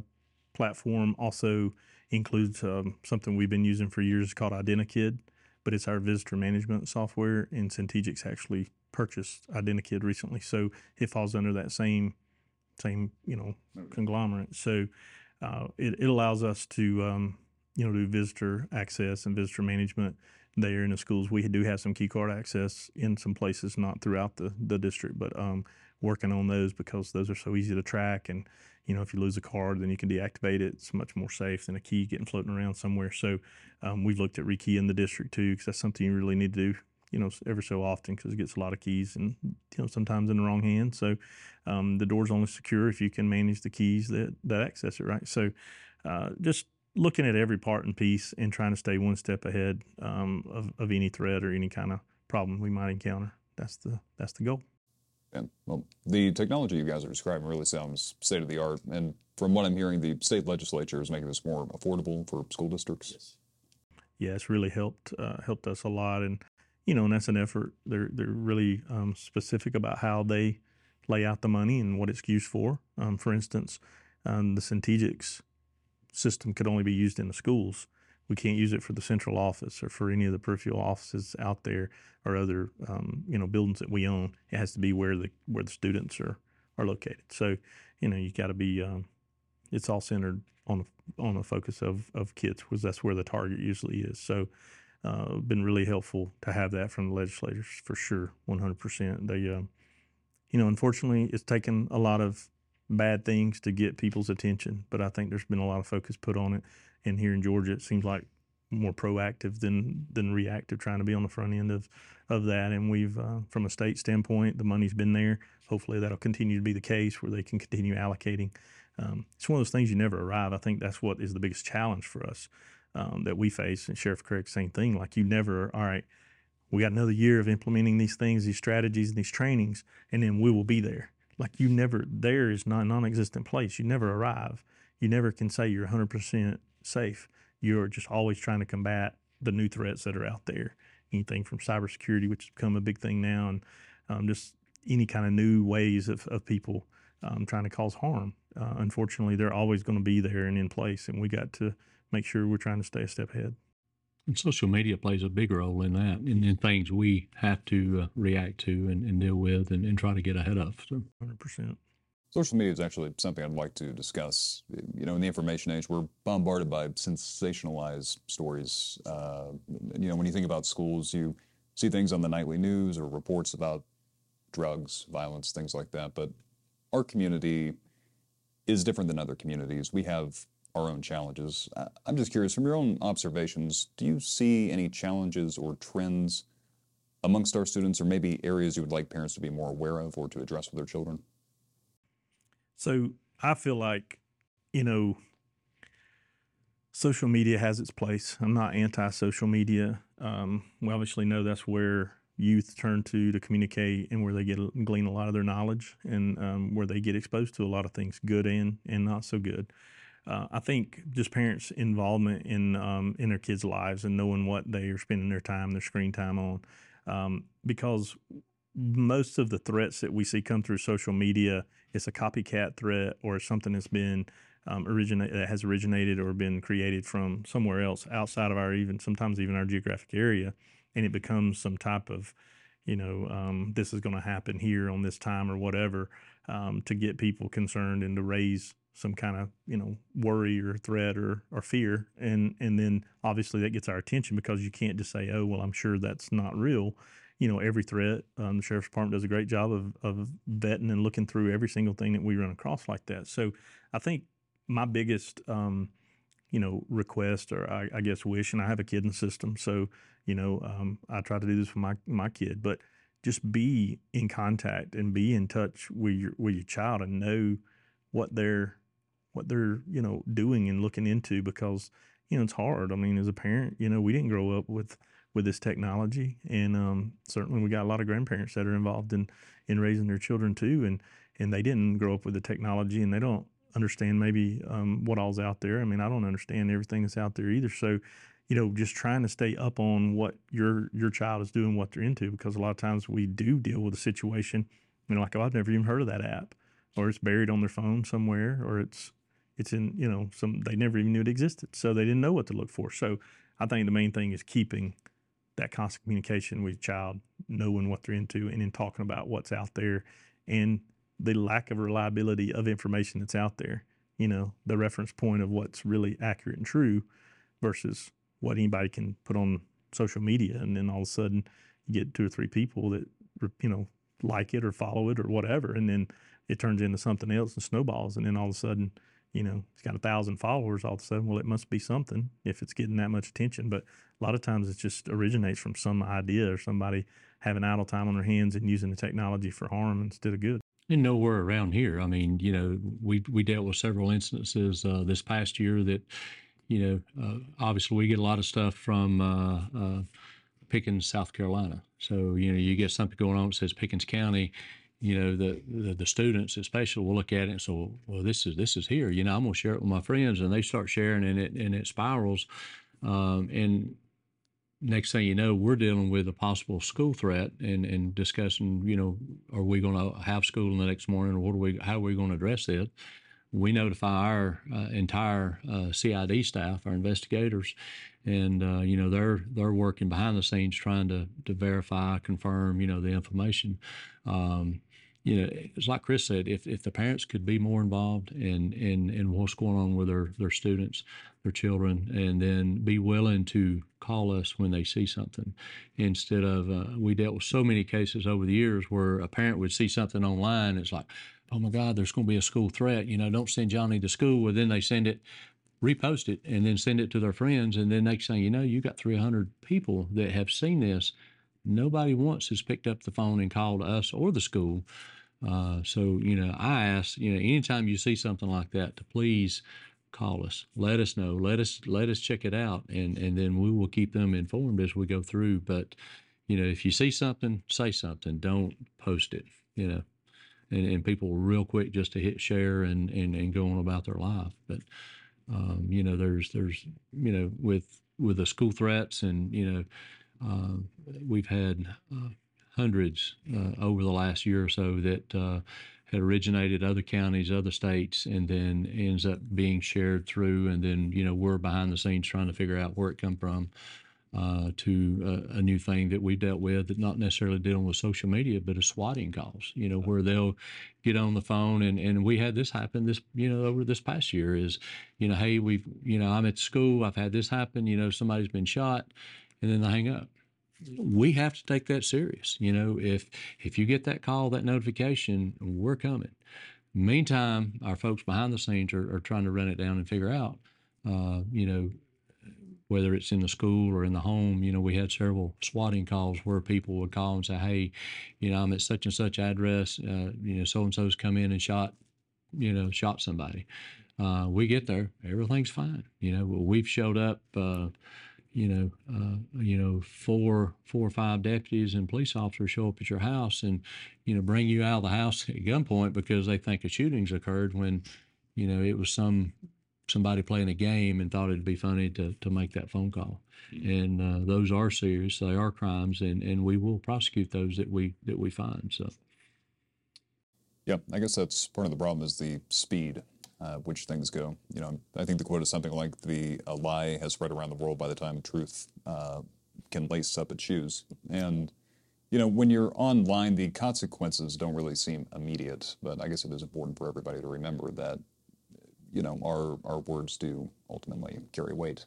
platform also includes um, something we've been using for years called Identikid, but it's our visitor management software, and Centegix actually purchased Identikid recently, so it falls under that same same you know Okay. conglomerate. So uh, it, it allows us to um, you know do visitor access and visitor management there in the schools. We do have some key card access in some places, not throughout the the district, but um, working on those because those are so easy to track. And you know, if you lose a card, then you can deactivate it. It's much more safe than a key getting floating around somewhere. So um, we've looked at rekeying the district too, because that's something you really need to do. You know, ever so often because it gets a lot of keys and you know sometimes in the wrong hands. So um, the door's only secure if you can manage the keys that that access it, right? So uh, just looking at every part and piece and trying to stay one step ahead um, of, of any threat or any kind of problem we might encounter. That's the that's the goal. And well, the technology you guys are describing really sounds state of the art. And from what I'm hearing, the state legislature is making this more affordable for school districts. Yes. Yeah, it's really helped uh, helped us a lot, and you know, and that's an effort. They're they're really um, specific about how they lay out the money and what it's used for. Um, for instance, um, the Centegix system could only be used in the schools. We can't use it for the central office or for any of the peripheral offices out there or other um, you know buildings that we own. It has to be where the where the students are are located. So you know you got to be. Um, it's all centered on on the focus of of kids because that's where the target usually is. So. Uh, been really helpful to have that from the legislators for sure, 100%. They, um, you know, unfortunately, it's taken a lot of bad things to get people's attention, but I think there's been a lot of focus put on it. And here in Georgia, it seems like more proactive than than reactive, trying to be on the front end of of that. And we've, uh, from a state standpoint, the money's been there. Hopefully, that'll continue to be the case where they can continue allocating. Um, it's one of those things you never arrive. I think that's what is the biggest challenge for us um, that we face. And Sheriff Craig, same thing. Like you never, all right, we got another year of implementing these things, these strategies, and these trainings, and then we will be there. Like you never, there is not a non-existent place. You never arrive. You never can say you're 100% safe. You're just always trying to combat the new threats that are out there. Anything from cybersecurity, which has become a big thing now, and um, just any kind of new ways of, of people um, trying to cause harm. Uh, unfortunately, they're always going to be there and in place, and we got to make sure we're trying to stay a step ahead. And social media plays a big role in that, in, in things we have to uh, react to and, and deal with and, and try to get ahead of. So. 100%. Social media is actually something I'd like to discuss. You know, in the information age, we're bombarded by sensationalized stories. Uh, you know, when you think about schools, you see things on the nightly news or reports about drugs, violence, things like that. But our community is different than other communities. We have our own challenges. I'm just curious, from your own observations, do you see any challenges or trends amongst our students, or maybe areas you would like parents to be more aware of or to address with their children? So I feel like, you know, social media has its place. I'm not anti social media. Um, we obviously know that's where youth turn to to communicate and where they get glean a lot of their knowledge and um, where they get exposed to a lot of things, good and, and not so good. Uh, I think just parents' involvement in um, in their kids' lives and knowing what they are spending their time, their screen time on, um, because most of the threats that we see come through social media is a copycat threat or something that's been um, that has originated or been created from somewhere else outside of our even sometimes even our geographic area, and it becomes some type of you know um, this is going to happen here on this time or whatever um, to get people concerned and to raise some kind of you know worry or threat or or fear. And and then obviously that gets our attention because you can't just say oh well I'm sure that's not real you know every threat um, the sheriff's department does a great job of, of vetting and looking through every single thing that we run across like that so I think my biggest um, you know request or I, I guess wish and I have a kid in the system so you know um, I try to do this for my my kid but just be in contact and be in touch with your with your child and know what they're what they're you know doing and looking into because you know it's hard. I mean, as a parent, you know we didn't grow up with with this technology, and um, certainly we got a lot of grandparents that are involved in in raising their children too, and and they didn't grow up with the technology, and they don't understand maybe um, what all's out there. I mean, I don't understand everything that's out there either. So, you know, just trying to stay up on what your your child is doing, what they're into, because a lot of times we do deal with a situation, you know, like oh, I've never even heard of that app. or it's buried on their phone somewhere, or it's it's in you know some they never even knew it existed, so they didn't know what to look for. So I think the main thing is keeping that constant communication with your child, knowing what they're into, and then talking about what's out there and the lack of reliability of information that's out there. You know, the reference point of what's really accurate and true versus what anybody can put on social media, and then all of a sudden you get two or three people that you know like it or follow it or whatever, and then it turns into something else and snowballs, and then all of a sudden you know, it's got a thousand followers all of a sudden. Well, it must be something if it's getting that much attention. But a lot of times it just originates from some idea or somebody having idle time on their hands and using the technology for harm instead of good. And nowhere around here. I mean, you know, we we dealt with several instances uh, this past year that, you know, uh, obviously we get a lot of stuff from uh, uh Pickens, South Carolina. So you know, you get something going on that says Pickens County, you know the, the, the students especially will look at it and say well this is this is here you know i'm going to share it with my friends and they start sharing and it and it spirals um, and next thing you know we're dealing with a possible school threat and and discussing you know are we going to have school in the next morning or what are we how are we going to address it we notify our uh, entire uh, CID staff, our investigators, and uh, you know they're they're working behind the scenes trying to to verify, confirm, you know, the information. Um, you know, it's like Chris said, if, if the parents could be more involved in, in, in what's going on with their, their students, their children, and then be willing to call us when they see something instead of, uh, we dealt with so many cases over the years where a parent would see something online. It's like, oh my God, there's going to be a school threat. You know, don't send Johnny to school. Well, then they send it, repost it, and then send it to their friends. And then next thing you know, you got 300 people that have seen this. Nobody once has picked up the phone and called us or the school uh, so, you know, I ask, you know, anytime you see something like that, to please call us, let us know, let us let us check it out, and and then we will keep them informed as we go through. But, you know, if you see something, say something. Don't post it. You know, and, and people real quick just to hit share and and, and go on about their life. But, um, you know, there's there's you know with with the school threats and you know. Uh, we've had uh, hundreds uh, over the last year or so that uh, had originated other counties, other states, and then ends up being shared through. And then you know we're behind the scenes trying to figure out where it come from. Uh, to a, a, new thing that we dealt with, that not necessarily dealing with social media, but a swatting calls. You know, where they'll get on the phone, and and we had this happen this you know over this past year is, you know, hey, we've you know I'm at school, I've had this happen. You know, somebody's been shot, and then they hang up we have to take that serious. You know, if if you get that call, that notification, we're coming. Meantime, our folks behind the scenes are, are trying to run it down and figure out, uh, you know, whether it's in the school or in the home. You know, we had several swatting calls where people would call and say, "Hey, you know, I'm at such and such address. Uh, you know, so and so's come in and shot, you know, shot somebody." Uh, we get there, everything's fine. You know, we've showed up uh, you know, uh, you know, four, four or five deputies and police officers show up at your house and, you know, bring you out of the house at gunpoint because they think a shooting's occurred when, you know, it was some somebody playing a game and thought it'd be funny to to make that phone call. Mm-hmm. And uh, those are serious; they are crimes, and and we will prosecute those that we that we find. So. Yeah, I guess that's part of the problem is the speed uh, which things go. You know, I think the quote is something like the a lie has spread around the world by the time truth uh, can lace up its shoes. And you know, when you're online, the consequences don't really seem immediate. But I guess it is important for everybody to remember that you know our our words do ultimately carry weight.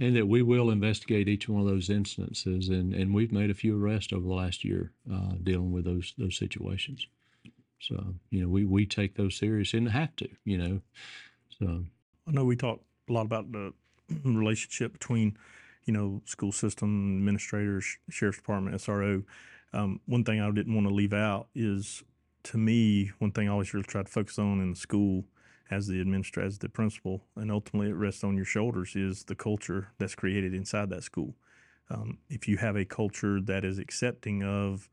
And that we will investigate each one of those instances, and, and we've made a few arrests over the last year uh, dealing with those those situations. So, you know, we, we take those serious and have to, you know. So I know we talk a lot about the relationship between, you know, school system administrators, sheriff's department, SRO. Um, one thing I didn't want to leave out is to me, one thing I always really try to focus on in the school as the administrator, as the principal, and ultimately it rests on your shoulders is the culture that's created inside that school. Um, if you have a culture that is accepting of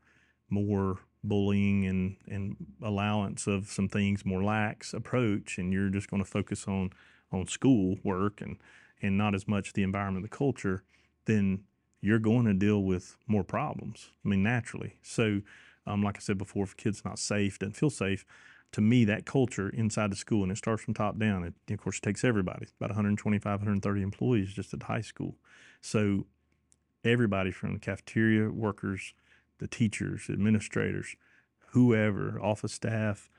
more bullying and, and allowance of some things more lax approach and you're just going to focus on on school work and and not as much the environment the culture then you're going to deal with more problems i mean naturally so um, like i said before if a kid's not safe doesn't feel safe to me, that culture inside the school, and it starts from top down. It, of course, it takes everybody. About 125, 130 employees just at the high school. So everybody from the cafeteria workers, the teachers, administrators, whoever, office staff,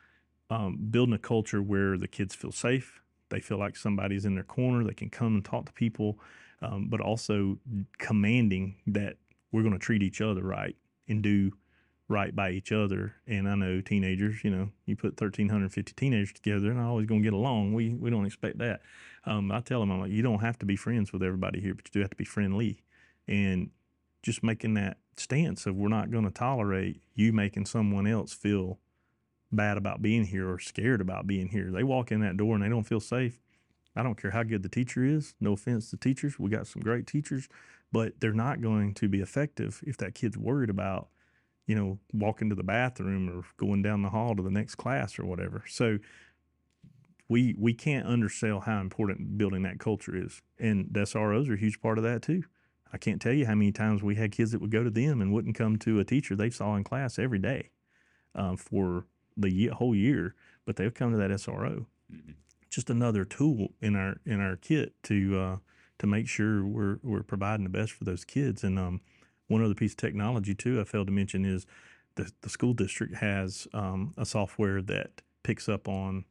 um, building a culture where the kids feel safe. They feel like somebody's in their corner. They can come and talk to people, um, but also commanding that we're going to treat each other right and do right by each other. And I know teenagers, you know, you put 1,350 teenagers together, they're not always going to get along. We, we don't expect that. Um, I tell them, I'm like, you don't have to be friends with everybody here, but you do have to be friendly. And just making that stance of we're not going to tolerate you making someone else feel bad about being here or scared about being here. They walk in that door and they don't feel safe. I don't care how good the teacher is. No offense to teachers. We got some great teachers, but they're not going to be effective if that kid's worried about you know, walking to the bathroom or going down the hall to the next class or whatever. So we we can't undersell how important building that culture is. And SROs are a huge part of that too. I can't tell you how many times we had kids that would go to them and wouldn't come to a teacher they saw in class every day um, for the year, whole year, but they'll come to that SRO. Mm-hmm. Just another tool in our in our kit to uh, to make sure we're we're providing the best for those kids. And um, one other piece of technology too I failed to mention is the, the school district has um, a software that picks up on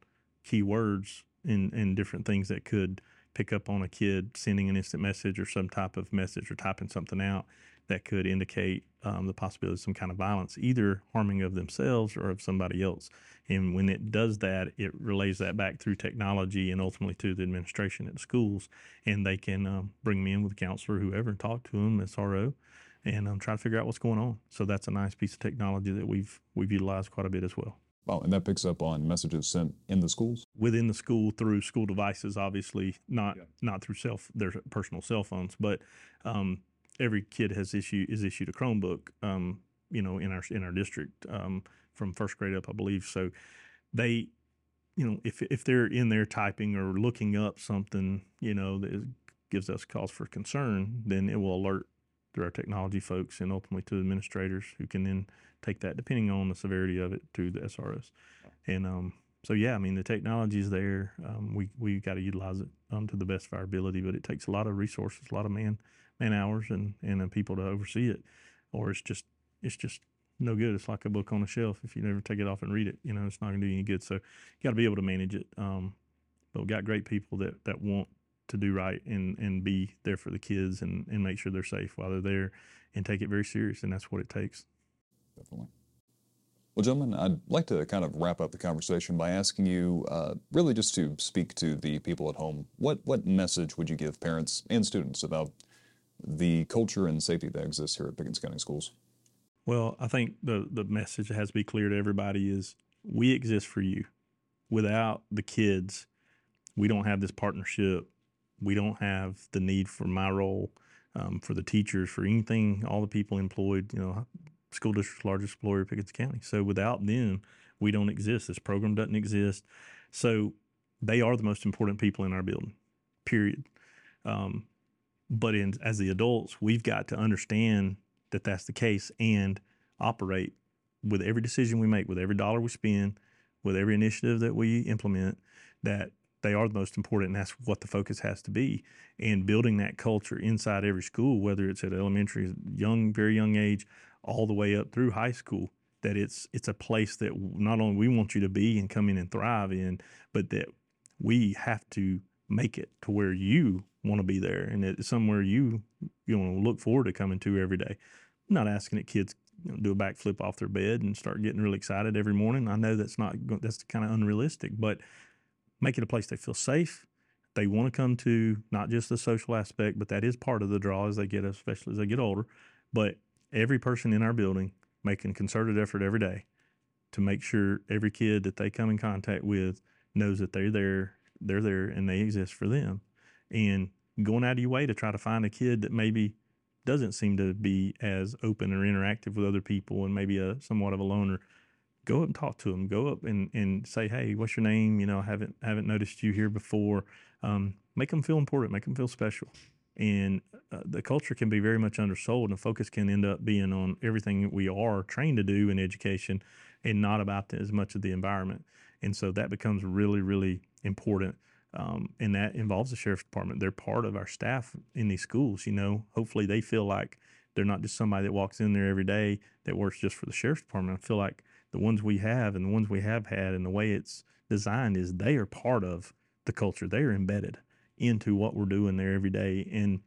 keywords and, and different things that could pick up on a kid sending an instant message or some type of message or typing something out that could indicate um, the possibility of some kind of violence, either harming of themselves or of somebody else. And when it does that, it relays that back through technology and ultimately to the administration at schools, and they can um, bring me in with a counselor, whoever, and talk to them, SRO, and um, try to figure out what's going on. So that's a nice piece of technology that we've we've utilized quite a bit as well. Wow, and that picks up on messages sent in the schools within the school through school devices, obviously not yeah. not through self their personal cell phones, but um, every kid has issue is issued a Chromebook. Um, you know, in our in our district um, from first grade up, I believe. So they, you know, if if they're in there typing or looking up something, you know, that gives us cause for concern, then it will alert through our technology folks and ultimately to administrators who can then take that, depending on the severity of it, to the SROs. And um, so, yeah, I mean, the technology is there. Um, we we got to utilize it um, to the best of our ability, but it takes a lot of resources, a lot of man man hours, and and uh, people to oversee it, or it's just it's just no good. It's like a book on a shelf. If you never take it off and read it, you know, it's not going to do any good. So, you got to be able to manage it. Um, but we've got great people that that want to do right and and be there for the kids and and make sure they're safe while they're there and take it very serious and that's what it takes. Definitely. Well gentlemen i'd like to kind of wrap up the conversation by asking you uh, really just to speak to the people at home what what message would you give parents and students about the culture and safety that exists here at pickens county schools? Well i think the the message that has to be clear to everybody is we exist for you. Without the kids we don't have this partnership we don't have the need for my role, um, for the teachers, for anything, all the people employed, you know, school district's largest employer, Pickens County. So without them, we don't exist. This program doesn't exist. So they are the most important people in our building, period. Um, but in, as the adults, we've got to understand that that's the case and operate with every decision we make, with every dollar we spend, with every initiative that we implement, that they are the most important and that's what the focus has to be and building that culture inside every school whether it's at elementary young very young age all the way up through high school that it's it's a place that not only we want you to be and come in and thrive in but that we have to make it to where you want to be there and it's somewhere you you want to look forward to coming to every day I'm not asking that kids you know, do a backflip off their bed and start getting really excited every morning. I know that's not that's kind of unrealistic, but make it a place they feel safe. They want to come to not just the social aspect, but that is part of the draw as they get, especially as they get older. But every person in our building making concerted effort every day to make sure every kid that they come in contact with knows that they're there, they're there, and they exist for them. And going out of your way to try to find a kid that maybe doesn't seem to be as open or interactive with other people and maybe a somewhat of a loner go up and talk to them. Go up and, and say, hey, what's your name? You know, I haven't haven't noticed you here before. Um, make them feel important. Make them feel special. And uh, the culture can be very much undersold, and the focus can end up being on everything we are trained to do in education, and not about the, as much of the environment. and so that becomes really really important. Um, and that involves the sheriff's department. They're part of our staff in these schools. You know, hopefully they feel like they're not just somebody that walks in there every day that works just for the sheriff's department. I feel like the ones we have and the ones we have had and the way it's designed is they are part of the culture. They are embedded into what we're doing there every day. And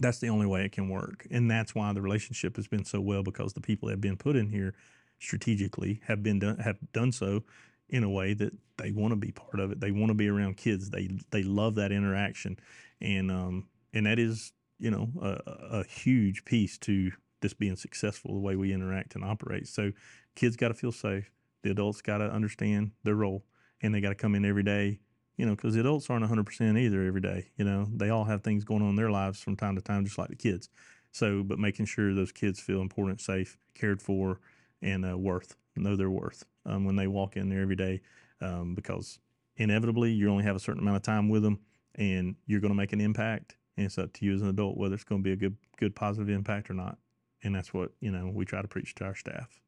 that's the only way it can work. And that's why the relationship has been so well because the people that have been put in here strategically have been done, have done so in a way that they want to be part of it. They want to be around kids. They they love that interaction, and um and that is you know a, a huge piece to this being successful the way we interact and operate. So kids got to feel safe. The adults got to understand their role, and they got to come in every day. You know, because the adults aren't 100% either every day. You know, they all have things going on in their lives from time to time, just like the kids. So, but making sure those kids feel important, safe, cared for, and uh, worth, know their worth um, when they walk in there every day, um, because inevitably you only have a certain amount of time with them, and you're going to make an impact. And it's up to you as an adult whether it's going to be a good, good positive impact or not. And that's what you know we try to preach to our staff.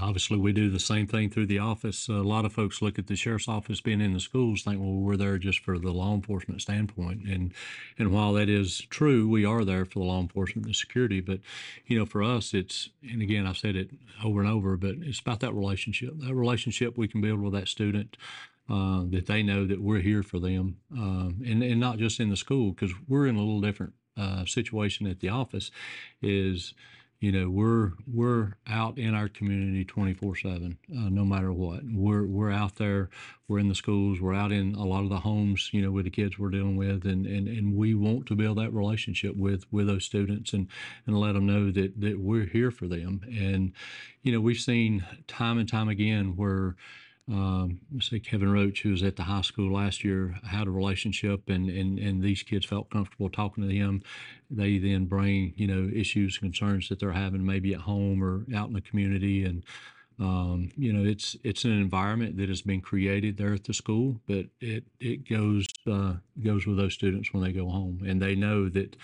Obviously, we do the same thing through the office. a lot of folks look at the sheriff's office being in the schools, think, well, we're there just for the law enforcement standpoint. And and while that is true, we are there for the law enforcement and security. But you know, for us, it's and again, I've said it over and over, but it's about that relationship. That relationship we can build with that student. Uh, that they know that we're here for them, um, and and not just in the school because we're in a little different uh, situation at the office. Is you know we're we're out in our community 24 7 uh, no matter what. We're we're out there we're in the schools we're out in a lot of the homes you know with the kids we're dealing with and and, and we want to build that relationship with with those students and and let them know that that we're here for them. And you know we've seen time and time again where um, say Kevin Roach, who was at the high school last year, had a relationship, and, and, and these kids felt comfortable talking to him. They then bring you know issues, concerns that they're having maybe at home or out in the community, and um, you know it's it's an environment that has been created there at the school, but it it goes uh, goes with those students when they go home, and they know that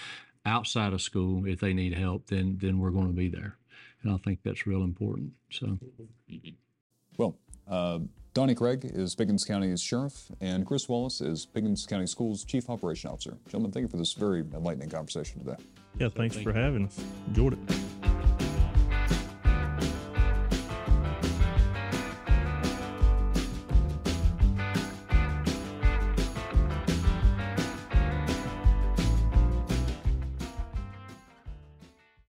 outside of school, if they need help, then then we're going to be there, and I think that's real important. So. Well, uh, Donnie Craig is Pickens County's sheriff, and Chris Wallace is Pickens County Schools chief operation officer. Gentlemen, thank you for this very enlightening conversation today. Yeah, thanks for having us. Enjoyed it.